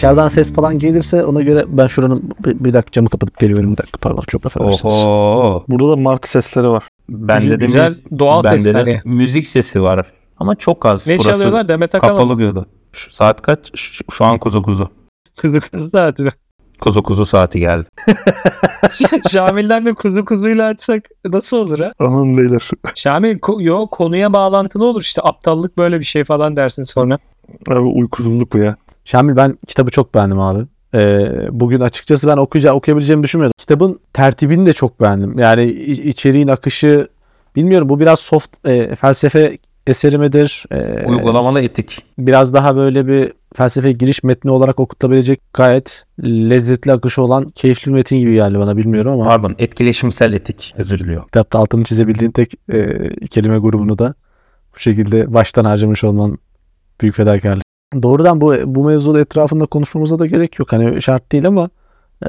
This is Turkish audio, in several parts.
Dışarıdan ses falan gelirse ona göre ben şuranın bir, bir dakika camı kapatıp geliyorum bir dakika pardon çok affedersiniz. Oho. Burada da martı sesleri var. Bende de, Güzel doğal bende sesler de ya. müzik sesi var. Ama çok az. Ne Burası çalıyorlar Demet Akalın. Kapalı bir oda. Şu saat kaç? Şu, şu an kuzu kuzu. Kuzu kuzu saati. Kuzu kuzu saati geldi. Şamil'den de kuzu kuzuyla açsak nasıl olur ha? Aman beyler. Şamil ko- yo, konuya bağlantılı olur işte aptallık böyle bir şey falan dersin sonra. Abi uykusuzluk bu ya. Şamil ben kitabı çok beğendim abi. Ee, bugün açıkçası ben okuyacağım, okuyabileceğimi düşünmüyordum. Kitabın tertibini de çok beğendim. Yani içeriğin akışı bilmiyorum bu biraz soft e, felsefe eseri midir? Ee, Uygulamalı etik. biraz daha böyle bir felsefe giriş metni olarak okutabilecek gayet lezzetli akışı olan keyifli metin gibi geldi bana bilmiyorum ama Pardon etkileşimsel etik. Özür diliyorum. kitapta altını çizebildiğin tek e, kelime grubunu da bu şekilde baştan harcamış olman büyük fedakarlık. Doğrudan bu bu mevzu etrafında konuşmamıza da gerek yok. Hani şart değil ama e,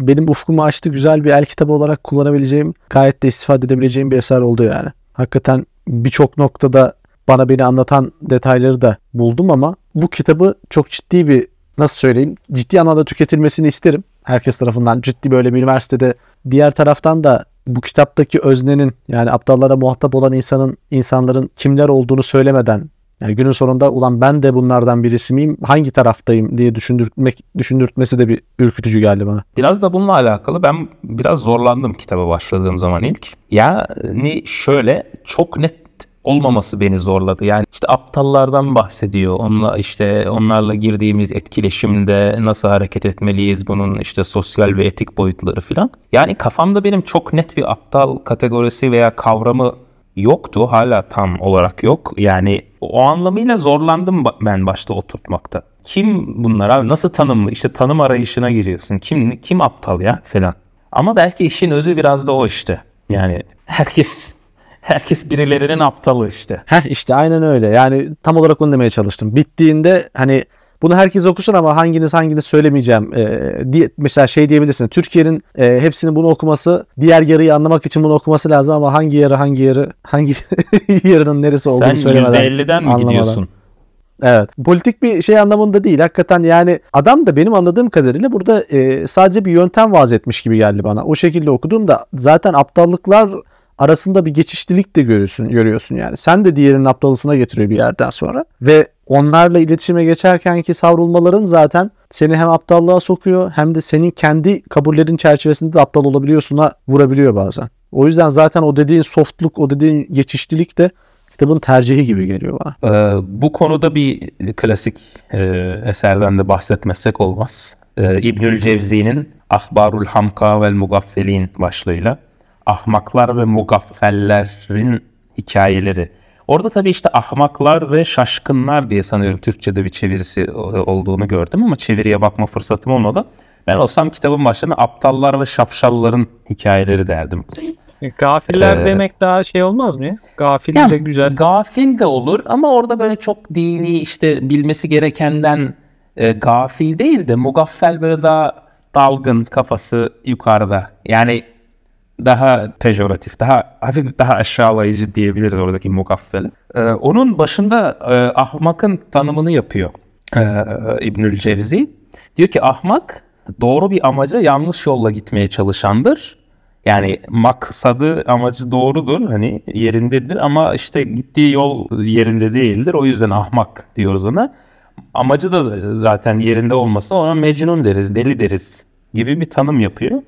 benim ufkumu açtı güzel bir el kitabı olarak kullanabileceğim, gayet de istifade edebileceğim bir eser oldu yani. Hakikaten birçok noktada bana beni anlatan detayları da buldum ama bu kitabı çok ciddi bir nasıl söyleyeyim ciddi anlamda tüketilmesini isterim. Herkes tarafından ciddi böyle bir üniversitede diğer taraftan da bu kitaptaki öznenin yani aptallara muhatap olan insanın insanların kimler olduğunu söylemeden yani günün sonunda ulan ben de bunlardan birisi miyim hangi taraftayım diye düşündürtmek düşündürtmesi de bir ürkütücü geldi bana. Biraz da bununla alakalı ben biraz zorlandım kitaba başladığım zaman ilk. Yani şöyle çok net olmaması beni zorladı. Yani işte aptallardan bahsediyor. Onunla işte onlarla girdiğimiz etkileşimde nasıl hareket etmeliyiz bunun işte sosyal ve etik boyutları filan. Yani kafamda benim çok net bir aptal kategorisi veya kavramı yoktu. Hala tam olarak yok. Yani o anlamıyla zorlandım ben başta oturtmakta. Kim bunlar abi? Nasıl tanımlı? İşte tanım arayışına giriyorsun. Kim kim aptal ya falan. Ama belki işin özü biraz da o işte. Yani herkes herkes birilerinin aptalı işte. Heh işte aynen öyle. Yani tam olarak onu demeye çalıştım. Bittiğinde hani bunu herkes okusun ama hanginiz hanginiz söylemeyeceğim ee, diye mesela şey diyebilirsin. Türkiye'nin e, hepsinin bunu okuması, diğer yarıyı anlamak için bunu okuması lazım ama hangi yarı hangi yarı hangi yarının neresi olduğunu Sen söylemeden. %50'den mi anlamadan. gidiyorsun? Evet. Politik bir şey anlamında değil. Hakikaten yani adam da benim anladığım kadarıyla burada e, sadece bir yöntem vaaz etmiş gibi geldi bana. O şekilde okuduğumda zaten aptallıklar arasında bir geçişlilik de görüyorsun, görüyorsun yani. Sen de diğerinin aptalısına getiriyor bir yerden sonra. Ve onlarla iletişime geçerken ki savrulmaların zaten seni hem aptallığa sokuyor hem de senin kendi kabullerin çerçevesinde de aptal olabiliyorsun'a vurabiliyor bazen. O yüzden zaten o dediğin softluk, o dediğin geçişlilik de kitabın tercihi gibi geliyor bana. Ee, bu konuda bir klasik e, eserden de bahsetmezsek olmaz. Ee, İbnül Cevzi'nin Ahbarul Hamka vel Mugaffelin başlığıyla ahmaklar ve mugaffellerin hikayeleri. Orada tabii işte ahmaklar ve şaşkınlar diye sanıyorum Türkçe'de bir çevirisi olduğunu gördüm ama çeviriye bakma fırsatım olmadı. Ben olsam kitabın başlarına aptallar ve şapşalların hikayeleri derdim. E, Gafiller Ee, demek daha şey olmaz mı? Gafil Ya, de güzel. Gafil de olur ama orada böyle çok dini işte bilmesi gerekenden e, gafil değil de mugaffel böyle daha dalgın kafası yukarıda. Yani daha pejoratif, daha hafif daha aşağılayıcı diyebiliriz oradaki mugaffel. E, onun başında e, ahmakın tanımını yapıyor e, İbnül Cevzi. Diyor ki ahmak doğru bir amaca yanlış yolla gitmeye çalışandır. Yani maksadı amacı doğrudur hani yerindedir ama işte gittiği yol yerinde değildir. O yüzden ahmak diyoruz ona. Amacı da zaten yerinde olmasa ona mecnun deriz, deli deriz gibi bir tanım yapıyor.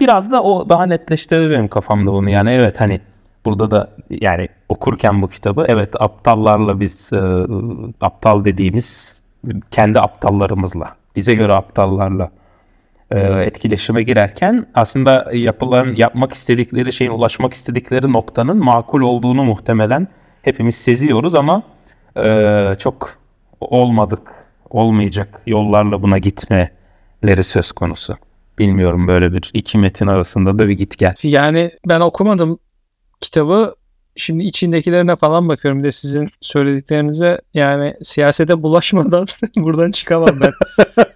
Biraz da o daha netleştirir benim kafamda bunu. Yani evet hani burada da yani okurken bu kitabı evet aptallarla biz e, aptal dediğimiz kendi aptallarımızla bize göre aptallarla e, etkileşime girerken aslında yapılan yapmak istedikleri şeyin ulaşmak istedikleri noktanın makul olduğunu muhtemelen hepimiz seziyoruz ama e, çok olmadık olmayacak yollarla buna gitmeleri söz konusu. Bilmiyorum böyle bir iki metin arasında da bir git gel. Yani ben okumadım kitabı. Şimdi içindekilerine falan bakıyorum bir de sizin söylediklerinize yani siyasete bulaşmadan buradan çıkamam ben.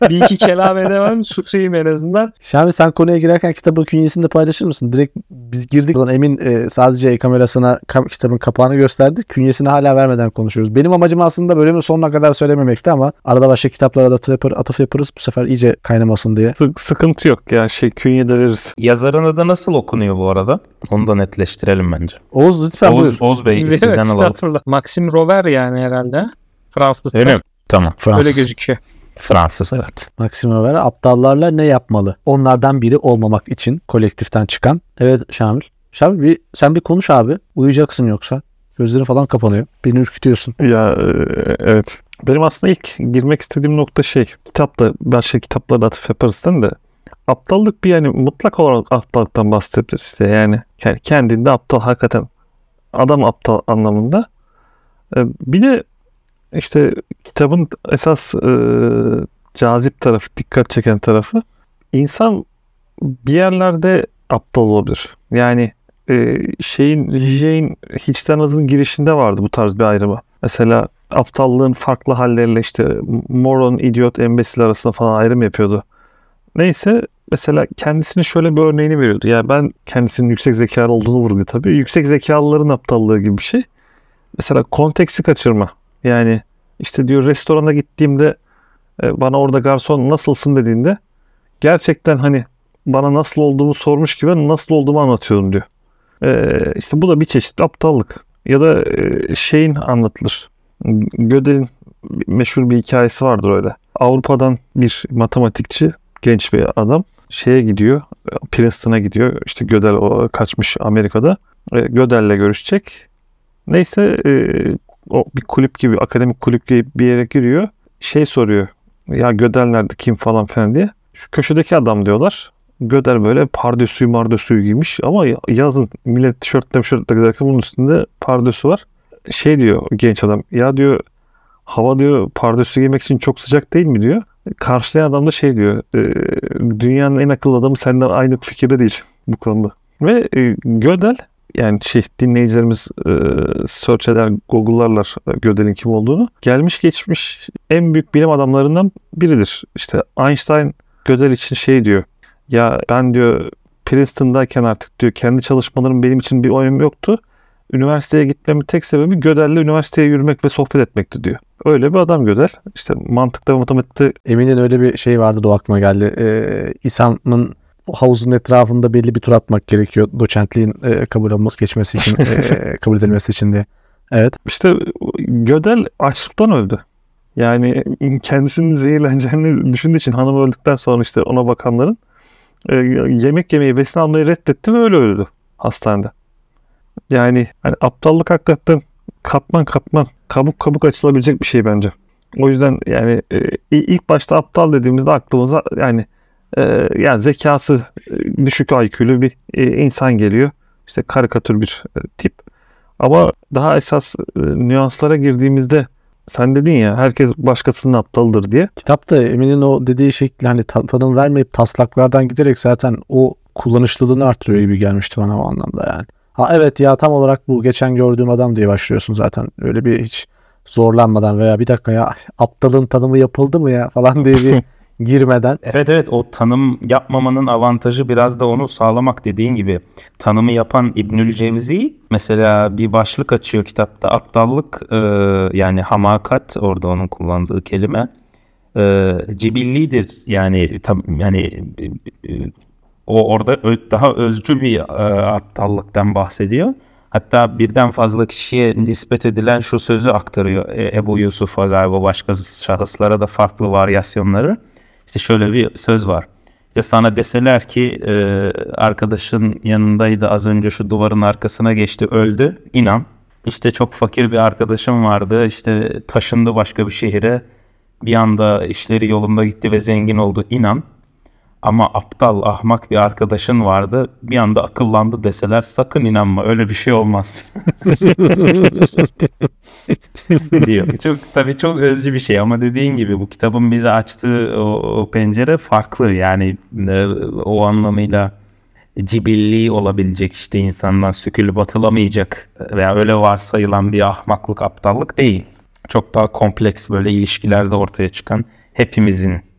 bir iki kelam edemem susayım en azından. Şami sen konuya girerken kitabın künyesini de paylaşır mısın? Direkt biz girdik. Ulan Emin e, sadece el kamerasına kam- kitabın kapağını gösterdi. Künyesini hala vermeden konuşuyoruz. Benim amacım aslında bölümün sonuna kadar söylememekti ama arada başka kitaplara da atıf, atıf yaparız. Bu sefer iyice kaynamasın diye. Sık- sıkıntı yok ya şey künye de veririz. Yazarın adı nasıl okunuyor bu arada? Onu da netleştirelim bence. Oğuz lütfen buyur. Oğuz, Oğuz Bey Evet, sizden alalım. estağfurullah. Maxim Rover yani herhalde. Fransız. Öyle mi? Tamam. Fransız. Öyle gözüküyor. Fransız evet. Maxime Weber aptallarla ne yapmalı? Onlardan biri olmamak için kolektiften çıkan. Evet Şamil. Şamil bir, sen bir konuş abi. Uyuyacaksın yoksa. Gözlerin falan kapanıyor. Beni ürkütüyorsun. Ya e, evet. Benim aslında ilk girmek istediğim nokta şey. Kitapta başka kitaplarda atıf yaparız de aptallık bir yani mutlak olarak aptallıktan bahsedebiliriz işte yani. yani kendinde aptal hakikaten adam aptal anlamında. E, Bir de işte kitabın esas e, cazip tarafı, dikkat çeken tarafı insan bir yerlerde aptal olabilir. Yani e, şeyin Jane hiçten azın girişinde vardı bu tarz bir ayrımı. Mesela aptallığın farklı halleriyle işte moron, idiot, embesil arasında falan ayrım yapıyordu. Neyse mesela kendisinin şöyle bir örneğini veriyordu. Yani ben kendisinin yüksek zekalı olduğunu vurguluyor tabii. Yüksek zekalıların aptallığı gibi bir şey. Mesela konteksi kaçırma. Yani işte diyor restorana gittiğimde e, bana orada garson nasılsın dediğinde gerçekten hani bana nasıl olduğumu sormuş gibi nasıl olduğumu anlatıyorum diyor. Ee, işte bu da bir çeşit aptallık. Ya da e, şeyin anlatılır. Gödel'in meşhur bir hikayesi vardır öyle. Avrupa'dan bir matematikçi, genç bir adam şeye gidiyor. Princeton'a gidiyor. İşte Gödel o kaçmış Amerika'da. E, Gödel'le görüşecek. Neyse e, o bir kulüp gibi, akademik kulüp gibi bir yere giriyor. Şey soruyor. Ya Gödel nerede, kim falan filan diye. Şu köşedeki adam diyorlar. Göder böyle pardösüyü mardösüyü giymiş ama yazın millet tişörtle tişörtle giderken bunun üstünde pardösü var. Şey diyor genç adam ya diyor hava diyor pardösü giymek için çok sıcak değil mi diyor. Karşılayan adam da şey diyor e, dünyanın en akıllı adamı senden aynı fikirde değil bu konuda. Ve e, Gödel yani şey dinleyicilerimiz e, search eder Google'larlar Gödel'in kim olduğunu. Gelmiş geçmiş en büyük bilim adamlarından biridir. İşte Einstein Gödel için şey diyor. Ya ben diyor Princeton'dayken artık diyor kendi çalışmalarım benim için bir önemi yoktu. Üniversiteye gitmemin tek sebebi Gödel'le üniversiteye yürümek ve sohbet etmekti diyor. Öyle bir adam Gödel. İşte mantıkta matematikte Emin'in öyle bir şey vardı da o aklıma geldi. Ee, İsa'nın havuzun etrafında belli bir tur atmak gerekiyor. Doçentliğin e, kabul olması geçmesi için, e, kabul edilmesi için diye. Evet. işte Gödel açlıktan öldü. Yani kendisinin zehirleneceğini düşündüğü için hanım öldükten sonra işte ona bakanların e, yemek yemeyi, besin almayı reddetti ve öyle öldü hastanede. Yani hani aptallık hakikaten katman katman kabuk kabuk açılabilecek bir şey bence. O yüzden yani e, ilk başta aptal dediğimizde aklımıza yani e, yani zekası e, düşük IQ'lu bir e, insan geliyor. İşte karikatür bir e, tip. Ama daha esas e, nüanslara girdiğimizde sen dedin ya herkes başkasının aptalıdır diye. Kitapta Emin'in o dediği şekli hani ta- tanım vermeyip taslaklardan giderek zaten o kullanışlılığını artırıyor gibi gelmişti bana o anlamda yani. Ha evet ya tam olarak bu geçen gördüğüm adam diye başlıyorsun zaten. Öyle bir hiç zorlanmadan veya bir dakika ya aptalın tanımı yapıldı mı ya falan diye bir girmeden. Evet evet o tanım yapmamanın avantajı biraz da onu sağlamak dediğin gibi. Tanımı yapan İbnül Cevzi mesela bir başlık açıyor kitapta. Aptallık e, yani hamakat orada onun kullandığı kelime e, cibillidir. Yani tam yani e, e, o orada daha özcü bir e, aptallıktan bahsediyor. Hatta birden fazla kişiye nispet edilen şu sözü aktarıyor E, Ebu Yusuf'a galiba başka şahıslara da farklı varyasyonları. İşte şöyle bir söz var. İşte sana deseler ki e, arkadaşın yanındaydı az önce şu duvarın arkasına geçti öldü. inan. İşte çok fakir bir arkadaşım vardı. İşte taşındı başka bir şehire. Bir anda işleri yolunda gitti ve zengin oldu. inan. Ama aptal, ahmak bir arkadaşın vardı. Bir anda akıllandı deseler sakın inanma öyle bir şey olmaz. diyor. Çok tabii çok özcü bir şey ama dediğin gibi bu kitabın bize açtığı o, o pencere farklı. Yani e, o anlamıyla cibilliği olabilecek işte insandan sökülüp atılamayacak veya öyle varsayılan bir ahmaklık, aptallık değil. Çok daha kompleks böyle ilişkilerde ortaya çıkan hepimizin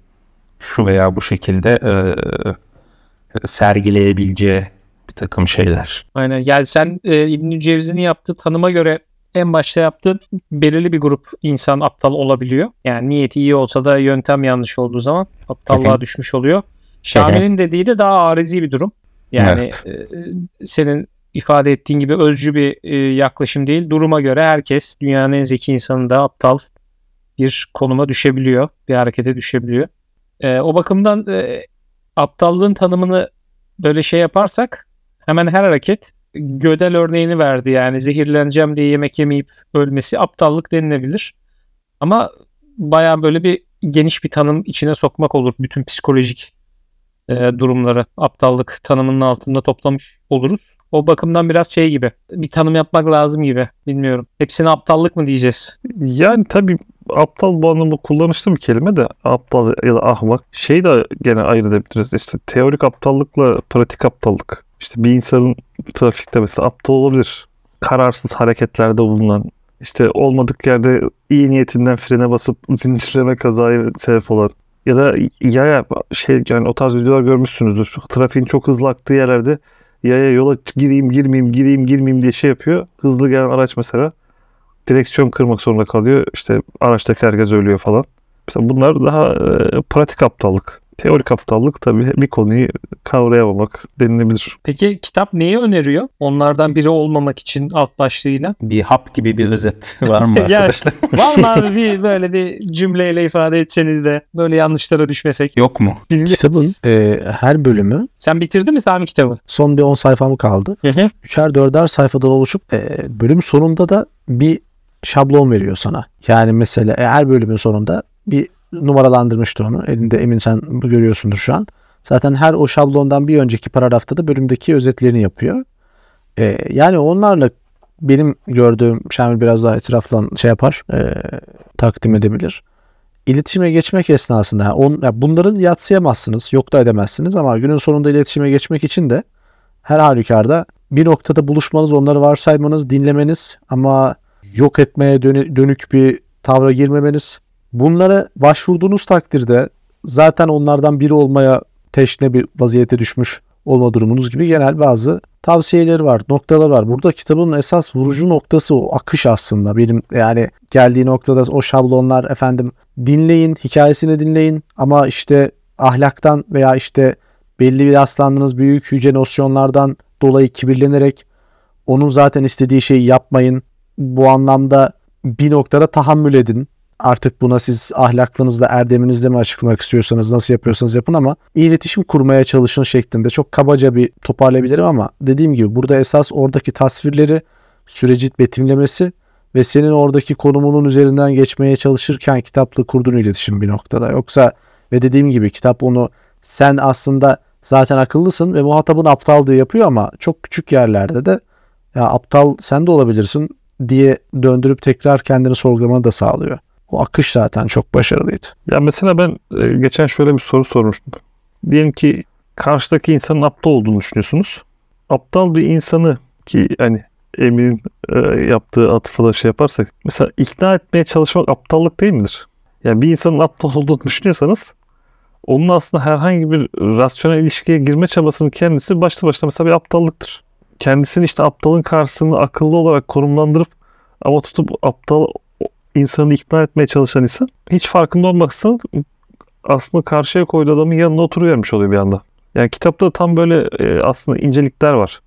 şu veya bu şekilde e, sergileyebileceği bir takım şeyler. Aynen. Yani sen e, İbn Cevzi'nin yaptığı tanıma göre en başta yaptığı belirli bir grup insan aptal olabiliyor. Yani niyeti iyi olsa da yöntem yanlış olduğu zaman aptallığa düşmüş oluyor. Şamil'in dediği de daha arizi bir durum. Yani Evet. e, senin ifade ettiğin gibi özcü bir e, yaklaşım değil. Duruma göre herkes dünyanın en zeki insanı da aptal bir konuma düşebiliyor. Bir harekete düşebiliyor. E, o bakımdan e, aptallığın tanımını böyle şey yaparsak hemen her hareket Gödel örneğini verdi yani zehirleneceğim diye yemek yemeyip ölmesi aptallık denilebilir. Ama bayağı böyle bir geniş bir tanım içine sokmak olur bütün psikolojik e, durumları aptallık tanımının altında toplamış oluruz. O bakımdan biraz şey gibi bir tanım yapmak lazım gibi bilmiyorum. Hepsine aptallık mı diyeceğiz? Yani tabii aptal bu anlamda kullanışlı bir kelime de aptal ya da ahmak. Şey de gene ayırt edebiliriz. İşte teorik aptallıkla pratik aptallık. İşte bir insanın trafikte mesela aptal olabilir. Kararsız hareketlerde bulunan, işte olmadık yerde iyi niyetinden frene basıp zincirleme kazaya sebep olan ya da yaya şey yani o tarz videolar görmüşsünüzdür. Trafiğin çok hızlı aktığı yerlerde yaya yola gireyim girmeyeyim gireyim girmeyeyim diye şey yapıyor. Hızlı gelen araç mesela direksiyon kırmak zorunda kalıyor. İşte araçtaki herkes ölüyor falan. Mesela bunlar daha e, pratik aptallık. Teorik aptallık tabii bir konuyu kavrayamamak denilebilir. Peki kitap neyi öneriyor? Onlardan biri olmamak için alt başlığıyla. Bir hap gibi bir özet var mı arkadaşlar? Var mı abi bir böyle bir cümleyle ifade etseniz de böyle yanlışlara düşmesek. Yok mu? Bilmiyorum. Kitabın e, her bölümü Sen bitirdin mi Sami kitabı? son bir 10 sayfamı kaldı. Üçer dörder sayfadan oluşup e, bölüm sonunda da bir şablon veriyor sana. Yani mesela e, her bölümün sonunda bir numaralandırmıştı onu. Elinde emin sen görüyorsundur şu an. Zaten her o şablondan bir önceki paragrafta da bölümdeki özetlerini yapıyor. E, yani onlarla benim gördüğüm Şamil biraz daha etraflan şey yapar, e, takdim edebilir. İletişime geçmek esnasında yani on, ya bunları yatsıyamazsınız, yok da edemezsiniz ama günün sonunda iletişime geçmek için de her halükarda bir noktada buluşmanız, onları varsaymanız, dinlemeniz ama yok etmeye dönü- dönük bir tavra girmemeniz. Bunlara başvurduğunuz takdirde zaten onlardan biri olmaya teşne bir vaziyete düşmüş olma durumunuz gibi genel bazı tavsiyeleri var, noktalar var. Burada kitabın esas vurucu noktası o akış aslında. Benim yani geldiği noktada o şablonlar efendim dinleyin, hikayesini dinleyin ama işte ahlaktan veya işte belli bir aslandığınız büyük yüce nosyonlardan dolayı kibirlenerek onun zaten istediği şeyi yapmayın. Bu anlamda bir noktada tahammül edin. Artık buna siz ahlaklınızla, erdeminizle mi açıklamak istiyorsanız, nasıl yapıyorsanız yapın ama iletişim kurmaya çalışın şeklinde çok kabaca bir toparlayabilirim ama dediğim gibi burada esas oradaki tasvirleri, süreci betimlemesi ve senin oradaki konumunun üzerinden geçmeye çalışırken kitapla kurduğun iletişim bir noktada. Yoksa ve dediğim gibi kitap onu sen aslında zaten akıllısın ve muhatabın aptal diye yapıyor ama çok küçük yerlerde de ya aptal sen de olabilirsin diye döndürüp tekrar kendini sorgulamanı da sağlıyor. O akış zaten çok başarılıydı. Ya mesela ben e, geçen şöyle bir soru sormuştum. Diyelim ki karşıdaki insanın aptal olduğunu düşünüyorsunuz. Aptal bir insanı ki hani Emin'in e, yaptığı atıfı da şey yaparsak mesela ikna etmeye çalışmak aptallık değil midir? Yani bir insanın aptal olduğunu düşünüyorsanız onun aslında herhangi bir rasyonel ilişkiye girme çabasının kendisi başlı başına mesela bir aptallıktır. Kendisini işte aptalın karşısında akıllı olarak konumlandırıp ama tutup aptal insanı ikna etmeye çalışan insan hiç farkında olmaksızın aslında karşıya koyduğu adamın yanına oturuyormuş oluyor bir anda. Yani kitapta tam böyle e, aslında incelikler var.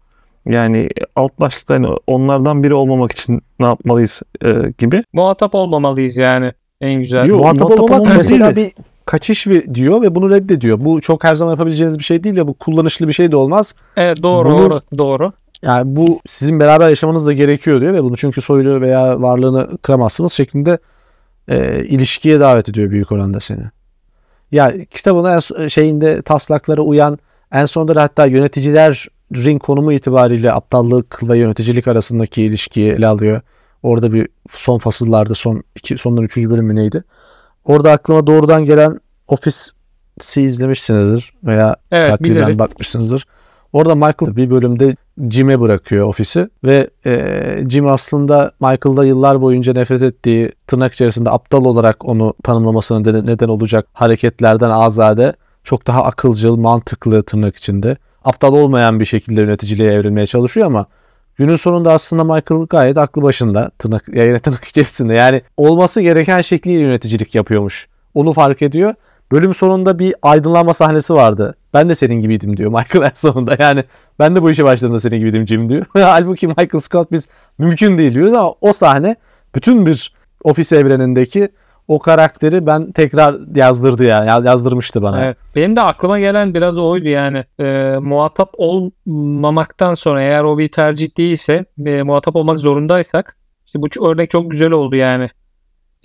Yani alt başlıkta hani onlardan biri olmamak için ne yapmalıyız e, gibi. Muhatap olmamalıyız yani en güzel. Yok, Muhatap muhatap olmamak mesela bir kaçış diyor ve bunu reddediyor. Bu çok her zaman yapabileceğiniz bir şey değil ve bu kullanışlı bir şey de olmaz. Evet doğru Bunu- orası doğru. Yani bu sizin beraber yaşamanız da gerekiyor diyor ve bunu çünkü soylu veya varlığını kıramazsınız şeklinde e, ilişkiye davet ediyor büyük oranda seni. Ya kitabın en şeyinde taslaklara uyan en sonunda da hatta yöneticilerin konumu itibariyle aptallık ve yöneticilik arasındaki ilişkiyi ele alıyor. Orada bir son fasıllarda son iki, sondan üçüncü bölüm mü neydi? Orada aklıma doğrudan gelen Office'i izlemişsinizdir veya Evet takriben biliriz. bakmışsınızdır. Orada Michael bir bölümde Jim'e bırakıyor ofisi ve e, Jim aslında Michael'da yıllar boyunca nefret ettiği tırnak içerisinde aptal olarak onu tanımlamasına neden, olacak hareketlerden azade çok daha akılcıl, mantıklı tırnak içinde aptal olmayan bir şekilde yöneticiliğe evrilmeye çalışıyor ama günün sonunda aslında Michael gayet aklı başında tırnak, yani tırnak içerisinde yani olması gereken şekliyle yöneticilik yapıyormuş. Onu fark ediyor. Bölüm sonunda bir aydınlanma sahnesi vardı. Ben de senin gibiydim diyor Michael en sonunda. Yani ben de bu işe başladığımda senin gibiydim Jim diyor. Halbuki Michael Scott biz mümkün değil diyoruz ama o sahne bütün bir ofis evrenindeki o karakteri ben tekrar yazdırdı yani yazdırmıştı bana. Evet. Benim de aklıma gelen biraz oydu yani. E, muhatap olmamaktan sonra eğer o bir tercih değilse e, muhatap olmak zorundaysak işte bu örnek çok güzel oldu yani.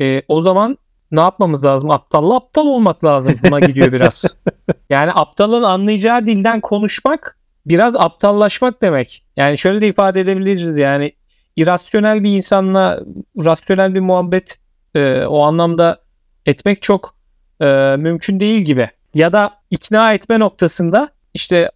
E, o zaman ne yapmamız lazım? Aptalla aptal olmak lazım. Buna gidiyor biraz. Yani aptalın anlayacağı dilden konuşmak biraz aptallaşmak demek. Yani şöyle de ifade edebiliriz yani irasyonel bir insanla rasyonel bir muhabbet e, o anlamda etmek çok e, mümkün değil gibi. Ya da ikna etme noktasında işte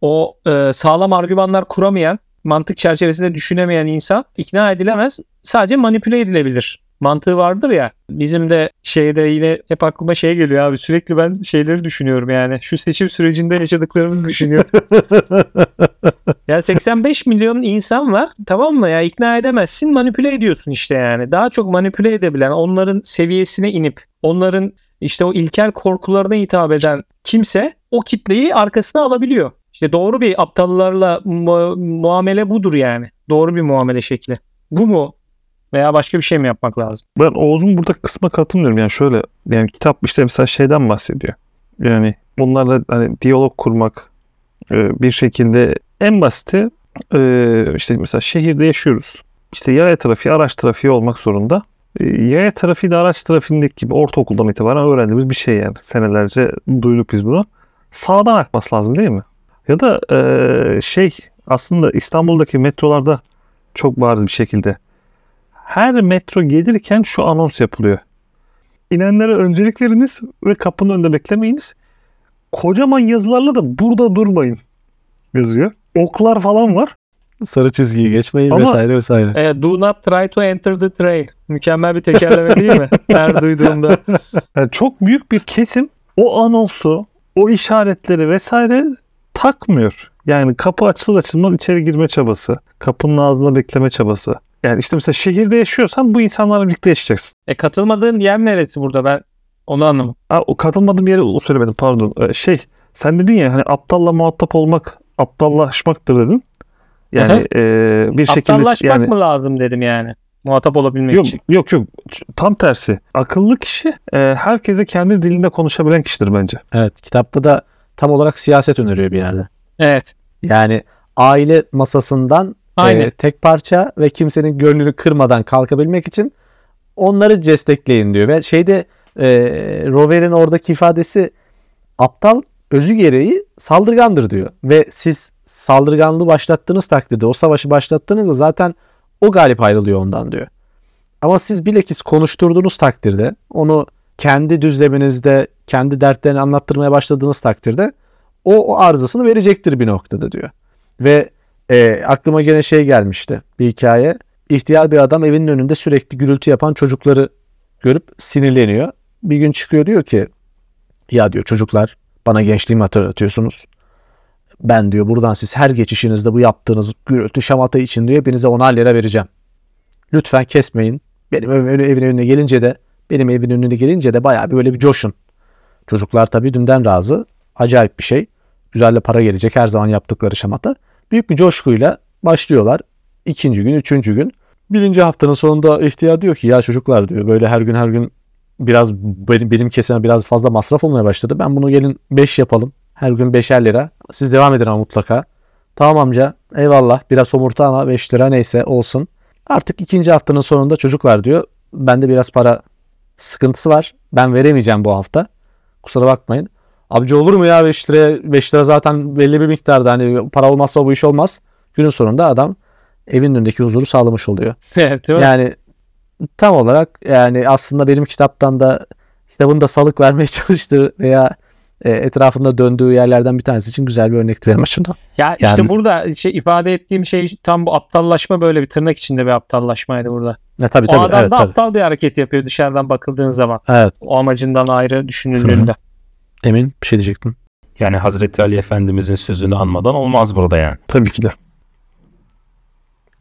o e, sağlam argümanlar kuramayan, mantık çerçevesinde düşünemeyen insan ikna edilemez. Sadece manipüle edilebilir mantığı vardır ya. Bizim de şeyde yine hep aklıma şey geliyor abi. Sürekli ben şeyleri düşünüyorum yani. Şu seçim sürecinde yaşadıklarımızı düşünüyorum. yani 85 milyon insan var tamam mı ya ikna edemezsin manipüle ediyorsun işte yani. Daha çok manipüle edebilen onların seviyesine inip onların işte o ilkel korkularına hitap eden kimse o kitleyi arkasına alabiliyor. İşte doğru bir aptallarla mu- muamele budur yani. Doğru bir muamele şekli. Bu mu veya başka bir şey mi yapmak lazım? Ben Oğuz'un burada kısma katılmıyorum. Yani şöyle yani kitap işte mesela şeyden bahsediyor. Yani bunlarla hani diyalog kurmak e, bir şekilde en basiti e, işte mesela şehirde yaşıyoruz. İşte yaya trafiği, araç trafiği olmak zorunda. E, Yaya trafiği de araç trafiğindeki gibi ortaokuldan itibaren öğrendiğimiz bir şey yani. Senelerce duyduk biz bunu. Sağdan akması lazım değil mi? Ya da şey aslında İstanbul'daki metrolarda çok bariz bir şekilde her metro gelirken şu anons yapılıyor. İnenlere öncelik veriniz ve kapının önünde beklemeyiniz. Kocaman yazılarla da burada durmayın yazıyor. Oklar falan var. Sarı çizgiyi geçmeyin Ama- vesaire vesaire. E, do not try to enter the train. Mükemmel bir tekerleme değil mi? Her duyduğumda. Yani çok büyük bir kesim o anonsu, o işaretleri vesaire takmıyor. Yani kapı açılır açılmaz içeri girme çabası. Kapının ağzında bekleme çabası. Yani işte mesela şehirde yaşıyorsan bu insanlarla birlikte yaşayacaksın. E katılmadığın yer neresi burada ben onu anlamadım. Ha, o katılmadığım yere o söylemedim pardon. Ee, şey sen dedin ya hani aptalla muhatap olmak aptallaşmaktır dedin. Yani Aha. e, bir şekilde Aptallaşmak yani mı lazım dedim yani. Muhatap olabilmek yok için. yok yok tam tersi. Akıllı kişi e, herkese kendi dilinde konuşabilen kişidir bence. Evet kitapta da tam olarak siyaset öneriyor bir yerde. Evet. Yani aile masasından Aynen. e, tek parça ve kimsenin gönlünü kırmadan kalkabilmek için onları destekleyin diyor. Ve şeyde e, Rover'in oradaki ifadesi aptal özü gereği saldırgandır diyor. Ve siz saldırganlığı başlattığınız takdirde o savaşı başlattığınızda zaten o galip ayrılıyor ondan diyor. Ama siz bilakis konuşturduğunuz takdirde onu kendi düzleminizde kendi dertlerini anlattırmaya başladığınız takdirde o, o arızasını verecektir bir noktada diyor. Ve e, aklıma gene şey gelmişti bir hikaye. İhtiyar bir adam evinin önünde sürekli gürültü yapan çocukları görüp sinirleniyor. Bir gün çıkıyor diyor ki ya diyor çocuklar bana gençliğimi hatırlatıyorsunuz. Ben diyor buradan siz her geçişinizde bu yaptığınız gürültü şamata için diyor hepinize onar lira vereceğim. Lütfen kesmeyin. Benim evim, evin önüne gelince de benim evin önüne gelince de bayağı bir böyle bir coşun. Çocuklar tabii dünden razı. Acayip bir şey. Güzel de para gelecek her zaman yaptıkları şamata. Büyük bir coşkuyla başlıyorlar. İkinci gün, üçüncü gün. Birinci haftanın sonunda ihtiyar diyor ki ya çocuklar diyor böyle her gün her gün biraz benim, benim kesime biraz fazla masraf olmaya başladı. Ben bunu gelin 5 yapalım. Her gün 5'er lira. Siz devam edin ama mutlaka. Tamam amca eyvallah biraz homurta ama 5 lira neyse olsun. Artık ikinci haftanın sonunda çocuklar diyor bende biraz para sıkıntısı var. Ben veremeyeceğim bu hafta. Kusura bakmayın. Abici olur mu ya 5 liraya 5 lira zaten belli bir miktarda hani para olmazsa bu iş olmaz. Günün sonunda adam evin önündeki huzuru sağlamış oluyor. Evet, değil mi? Yani tam olarak yani aslında benim kitaptan da kitabın da salık vermeye çalıştığı veya e, etrafında döndüğü yerlerden bir tanesi için güzel bir örnekti benim açımdan. Ya işte Yani- burada şey ifade ettiğim şey tam bu aptallaşma böyle bir tırnak içinde bir aptallaşmaydı burada. Ya, tabii o tabii. adam evet, da tabii. aptal bir hareket yapıyor dışarıdan bakıldığın zaman. Evet. O amacından ayrı düşünüldüğünde. Emin bir şey diyecektin. Yani Hazreti Ali Efendimizin sözünü anmadan olmaz burada yani. Tabii ki de.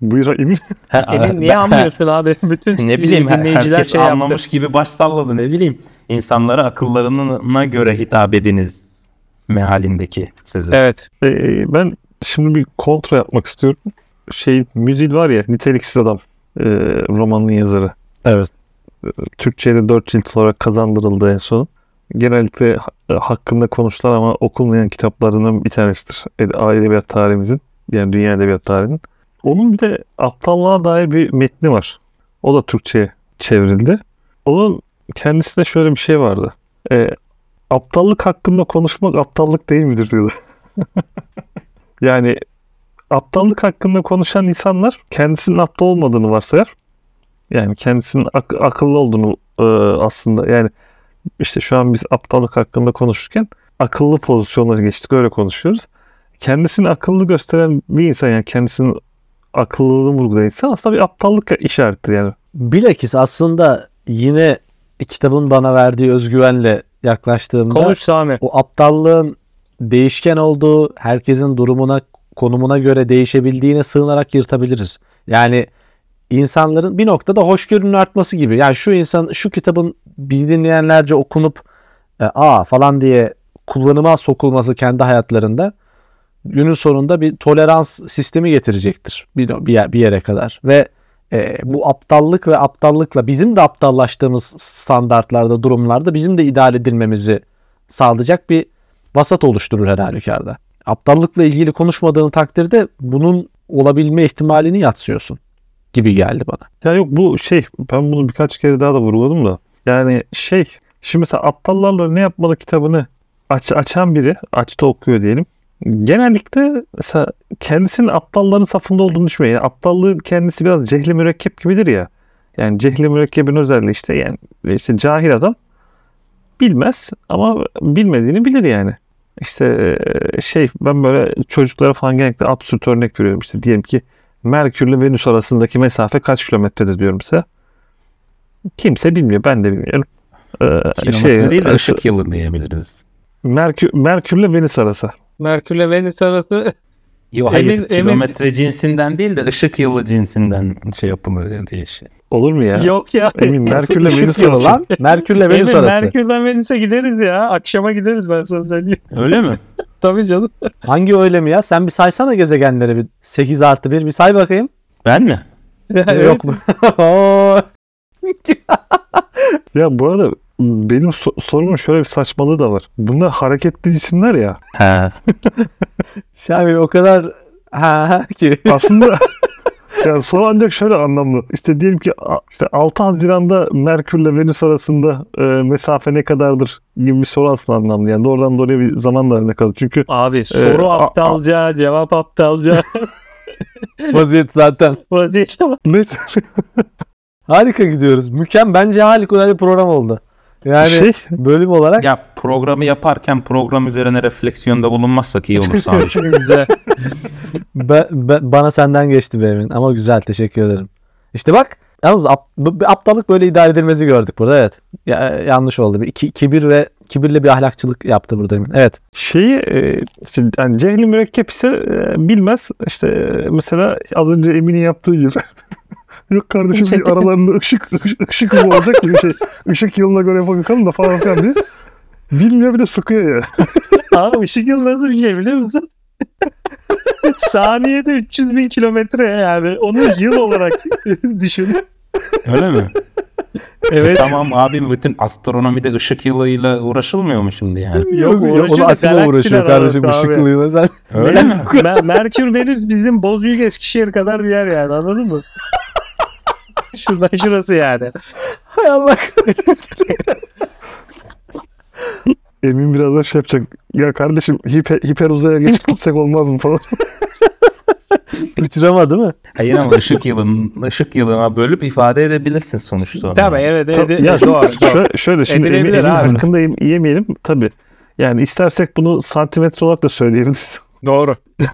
Buyur Emin. Ha, Emin niye ben- anlıyorsun abi? Bütün ne bileyim dinleyiciler herkes şey yaptı. anlamış gibi baş salladı ne bileyim. İnsanlara akıllarına göre hitap ediniz mehalindeki sözü. Evet. Ee, ben şimdi bir kontrol yapmak istiyorum. Şey Müzil var ya niteliksiz adam ee, romanın yazarı. Evet. Türkçe'de 4 cilt olarak kazandırıldı en son. Genellikle ha- hakkında konuşulan ama okunmayan kitaplarından bir tanesidir. Ed- Edebiyat tarihimizin. Yani dünya edebiyat tarihinin. Onun bir de aptallığa dair bir metni var. O da Türkçe'ye çevrildi. Onun kendisinde şöyle bir şey vardı. Ee, aptallık hakkında konuşmak aptallık değil midir diyordu. yani aptallık hakkında konuşan insanlar kendisinin aptal olmadığını varsayar. Yani kendisinin ak- akıllı olduğunu e, aslında yani işte şu an biz aptallık hakkında konuşurken akıllı pozisyonlara geçtik öyle konuşuyoruz. Kendisini akıllı gösteren bir insan yani kendisinin akıllılığını vurgulayan insan aslında bir aptallık işaretidir yani. Bilakis aslında yine kitabın bana verdiği özgüvenle yaklaştığımda Konuş Sami. o aptallığın değişken olduğu, herkesin durumuna, konumuna göre değişebildiğine sığınarak yırtabiliriz. Yani insanların bir noktada hoşgörünün artması gibi. Yani şu insan şu kitabın bizi dinleyenlerce okunup e, aa falan diye kullanıma sokulması kendi hayatlarında günün sonunda bir tolerans sistemi getirecektir bir, bir, bir yere kadar ve e, bu aptallık ve aptallıkla bizim de aptallaştığımız standartlarda durumlarda bizim de ideal edilmemizi sağlayacak bir vasat oluşturur her halükarda. Aptallıkla ilgili konuşmadığın takdirde bunun olabilme ihtimalini yatsıyorsun gibi geldi bana. Ya yok bu şey ben bunu birkaç kere daha da vurguladım da. Yani şey şimdi mesela aptallarla ne yapmalı kitabını aç, açan biri açta okuyor diyelim. Genellikle mesela kendisinin aptalların safında olduğunu düşünmüyor. Yani aptallığın kendisi biraz cehli mürekkep gibidir ya. Yani cehli mürekkebin özelliği işte yani işte cahil adam bilmez ama bilmediğini bilir yani. İşte şey ben böyle çocuklara falan genellikle absürt örnek veriyorum. İşte diyelim ki Merkür ile Venüs arasındaki mesafe kaç kilometredir diyorum size. Kimse bilmiyor. Ben de bilmiyorum. Ee, Kilometre değil de ışık yılı diyebiliriz. Merkür, Merkür ile Venüs arası. Merkürle Venüs arası Yok hayır Emin- emin- kilometre cinsinden değil de ışık yılı cinsinden şey yapılır diye şey. Olur mu ya? yok ya. Emin Merkür ile Işık Venüs yılı arası. lan. Merkürle Venüs Evet, arası. Merkür'den Venüs'e gideriz ya. Akşama gideriz ben sana söyleyeyim. Öyle mi? Tabii canım. Hangi öyle mi ya? Sen bir saysana gezegenleri bir 8 artı 1 bir say bakayım. Ben mi? Yok mu? Ya bu arada benim so- sorumun şöyle bir saçmalığı da var. Bunlar hareketli cisimler ya. Ha. Şamil o kadar ha ha ki. Aslında yani soru ancak şöyle anlamlı. İşte diyelim ki a- işte 6 Haziran'da Merkür ile Venüs arasında e, mesafe ne kadardır gibi bir soru aslında anlamlı. Yani doğrudan doğruya bir zaman ne kadar. Çünkü Abi soru Ee, a- aptalca, cevap aptalca. Vaziyet zaten. Vaziyette bak. ne Harika gidiyoruz. Mükemmel. Bence harikulade bir program oldu. Yani şey bölüm olarak Ya programı yaparken program üzerine refleksiyonda bulunmazsak iyi olur. Güzel. ben- ben- bana senden geçti be Emin. Ama güzel teşekkür ederim. İşte bak yalnız ap- aptallık böyle idare edilmesi gördük burada evet. Ya, yanlış oldu. Bir ki- kibir ve kibirle bir ahlakçılık yaptı burada. Evet. şeyi e, yani cehli mürekkep ise e, bilmez. İşte e, mesela az önce Emin'in yaptığı gibi. Yok kardeşim bir aralarında ışık, ışık, ışık yılı olacak gibi şey. Işık yılına göre bakalım da falan filan diye. Bilmiyor bir de sıkıyor ya. Abi ışık yılı nasıl bir şey biliyor musun? Saniyede 300 bin kilometre yani. Onu yıl olarak düşün. Öyle mi? Evet. Tamam abi bütün astronomide ışık yılıyla uğraşılmıyor mu şimdi yani? Yok, Yok, onu galaksiler uğraşıyor kardeşim arası ışık abi. yılıyla sen. Öyle mi? Mer- Merkür Venüs bizim Bozüyük Eskişehir kadar bir yer yani anladın mı? Şuradan şurası yani. Hay Allah kahretsin. Emin biraz da şey yapacak. Ya kardeşim hiper, hiper uzaya geçip gitsek olmaz mı falan. Sıçrama değil mi? Hayır ama ışık yılın ışık yılına bölüp ifade edebilirsin sonuçta. onu. Tabii evet evet. ya doğru, doğru. şöyle, şöyle şimdi Emin, Emin hakkında yem- yemeyelim tabii. Yani istersek bunu santimetre olarak da söyleyebiliriz. Doğru.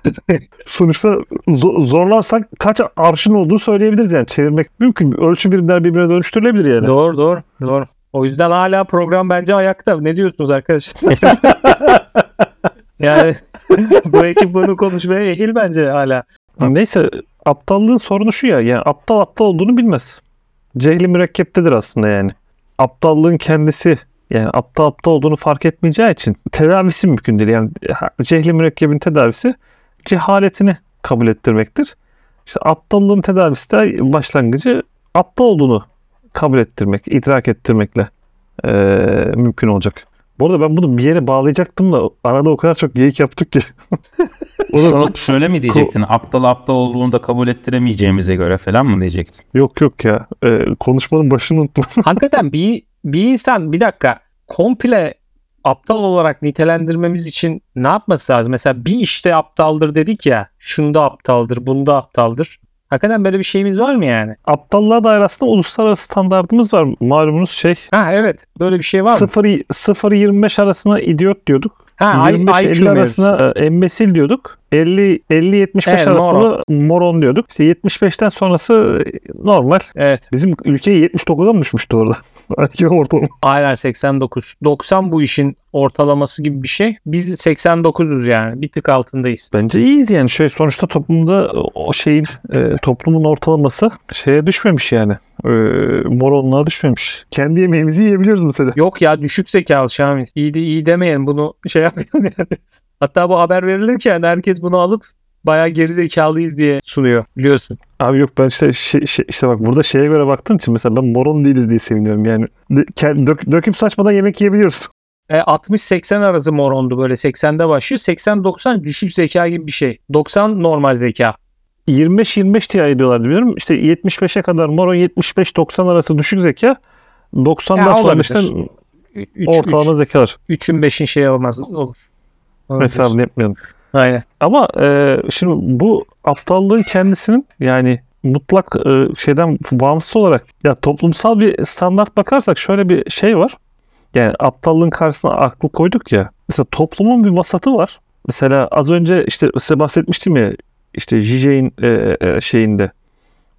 Sonuçta zo- zorlarsak kaç arşın olduğunu söyleyebiliriz yani. Çevirmek mümkün. Ölçü birimler birbirine dönüştürülebilir yani. Doğru doğru. Doğru. O yüzden hala program bence ayakta. Ne diyorsunuz arkadaşlar? yani bu ekip bunu konuşmaya ehil bence hala. Neyse aptallığın sorunu şu ya. Yani aptal aptal olduğunu bilmez. Cehli mürekkeptedir aslında yani. Aptallığın kendisi yani aptal aptal olduğunu fark etmeyeceği için tedavisi mümkün değil. Yani cehli mürekkebin tedavisi cehaletini kabul ettirmektir. İşte aptallığın tedavisi de başlangıcı aptal olduğunu kabul ettirmek, idrak ettirmekle eee, mümkün olacak. Bu arada ben bunu bir yere bağlayacaktım da arada o kadar çok geyik yaptık ki. Sonra şöyle mi diyecektin? Aptal aptal olduğunu da kabul ettiremeyeceğimize göre falan mı diyecektin? Yok yok ya. Ee, konuşmanın başını unuttum. Hakikaten bir bir insan bir dakika komple aptal olarak nitelendirmemiz için ne yapması lazım? Mesela bir işte aptaldır dedik ya. Şunda aptaldır, bunda aptaldır. Hakikaten böyle bir şeyimiz var mı yani? Aptallığa dair aslında uluslararası standartımız var. Malumunuz şey Ha evet. Böyle bir şey var mı? 0-25 arasına idiot diyorduk. Ha, I- 25-50 IQ arasına e, embesil diyorduk. 50-75 Evet, arasında moron. diyorduk. İşte 75'ten sonrası e, normal. Evet. Bizim ülkeyi 79'a mı düşmüştü orada? IQ ortalama. Aynen 89. 90 bu işin ortalaması gibi bir şey. Biz 89'uz yani. Bir tık altındayız. Bence iyiyiz yani. Şey, sonuçta toplumda o şeyin e, toplumun ortalaması şeye düşmemiş yani. E, moronluğa düşmemiş. Kendi yemeğimizi yiyebiliyoruz mesela. Yok ya düşük zekalı Şamil. İyi, de, iyi demeyin bunu şey yapmayın yani. Hatta bu haber verilirken herkes bunu alıp bayağı geri zekalıyız diye sunuyor biliyorsun. Abi yok ben işte şey, şey- işte bak burada şeye göre baktığın için mesela ben moron değiliz diye seviniyorum yani. Dök- döküp saçmadan yemek yiyebiliyoruz. E, 60-80 arası morondu böyle 80'de başlıyor. 80-90 düşük zeka gibi bir şey. 90 normal zeka. 25-25 diye ayırıyorlar biliyorum. İşte 75'e kadar moron 75-90 arası düşük zeka. 90'dan Ya, sonra işte 3, ortalama zekalar. 3'ün 5'in şey olmaz. Olur. Olabilir. Hesabını yapmayalım. Aynen. Ama e, şimdi bu aptallığın kendisinin yani mutlak e, şeyden bağımsız olarak ya toplumsal bir standart bakarsak şöyle bir şey var. Yani aptallığın karşısına aklı koyduk ya. Mesela toplumun bir vasatı var. Mesela az önce işte size bahsetmiştim ya işte Zizek'in e, e, şeyinde.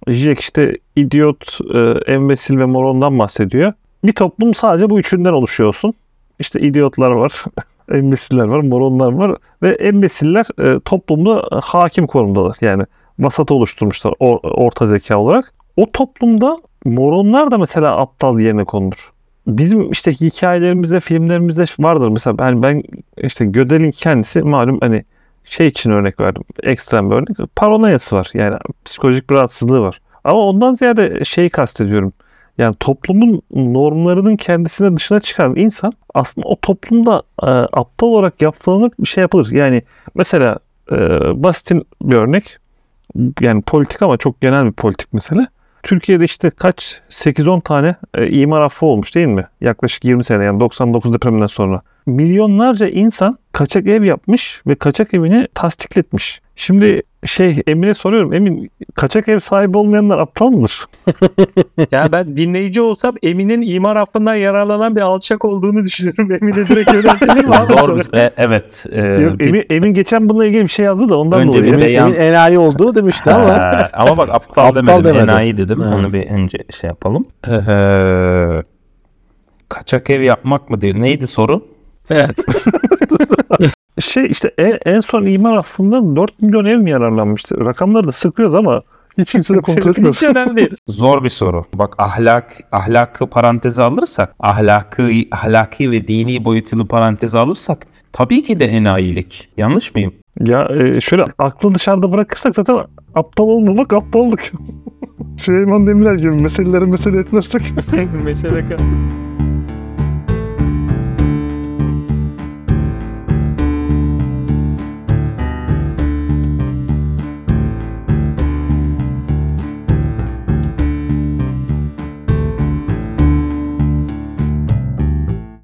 Zizek işte idiot, e, embesil ve morondan bahsediyor. Bir toplum sadece bu üçünden oluşuyor olsun. İşte idiotlar var, embesiller var, moronlar var ve embesiller e, toplumda e, hakim konumdalar. Yani vasatı oluşturmuşlar or- orta zeka olarak. O toplumda moronlar da mesela aptal yerine konulur. Bizim işte hikayelerimizde, filmlerimizde vardır. Mesela ben, ben işte Gödel'in kendisi malum hani şey için örnek verdim. Ekstrem bir örnek. Paranoyası var. Yani psikolojik bir rahatsızlığı var. Ama ondan ziyade şeyi kastediyorum. Yani toplumun normlarının kendisine dışına çıkan insan aslında o toplumda e, aptal olarak yaptılanır bir şey yapılır. Yani mesela e, basitin bir örnek yani politik ama çok genel bir politik mesele. Türkiye'de işte kaç 8-10 tane e, imar affı olmuş değil mi? Yaklaşık 20 sene yani 99 depreminden sonra. Milyonlarca insan kaçak ev yapmış ve kaçak evini tasdikletmiş. Şimdi şey Emin'e soruyorum. Emin kaçak ev sahibi olmayanlar aptal mıdır? Yani ben dinleyici olsam Emin'in imar affından yararlanan bir alçak olduğunu düşünüyorum. Emin'e direkt yöneltilir mi abi? Zor. E, evet. e, Yok, bir- Emin, Emin geçen bununla ilgili bir şey yazdı da ondan Önce dolayı. Emin, beyan- Emin enayi olduğunu demişti ama ama bak aptal, Aptal demedim, demedi. enayi dedim. Evet. Onu bir önce şey yapalım. Ee, kaçak ev yapmak mı diyor? Neydi soru? Evet. Şey işte en, en son imar affından 4 milyon ev mi yararlanmıştı? Rakamları da sıkıyoruz ama hiç kimse de kontrol etmiyor. Hiç önemli değil. Zor bir soru. Bak ahlak ahlakı paranteze alırsak, ahlakı ahlaki ve dini boyutunu paranteze alırsak tabii ki de enayilik. Yanlış mıyım? Ya e, şöyle aklı dışarıda bırakırsak zaten aptal olmamak aptallık. Süleyman Demirel gibi meseleleri mesele etmezsek Mesele kal-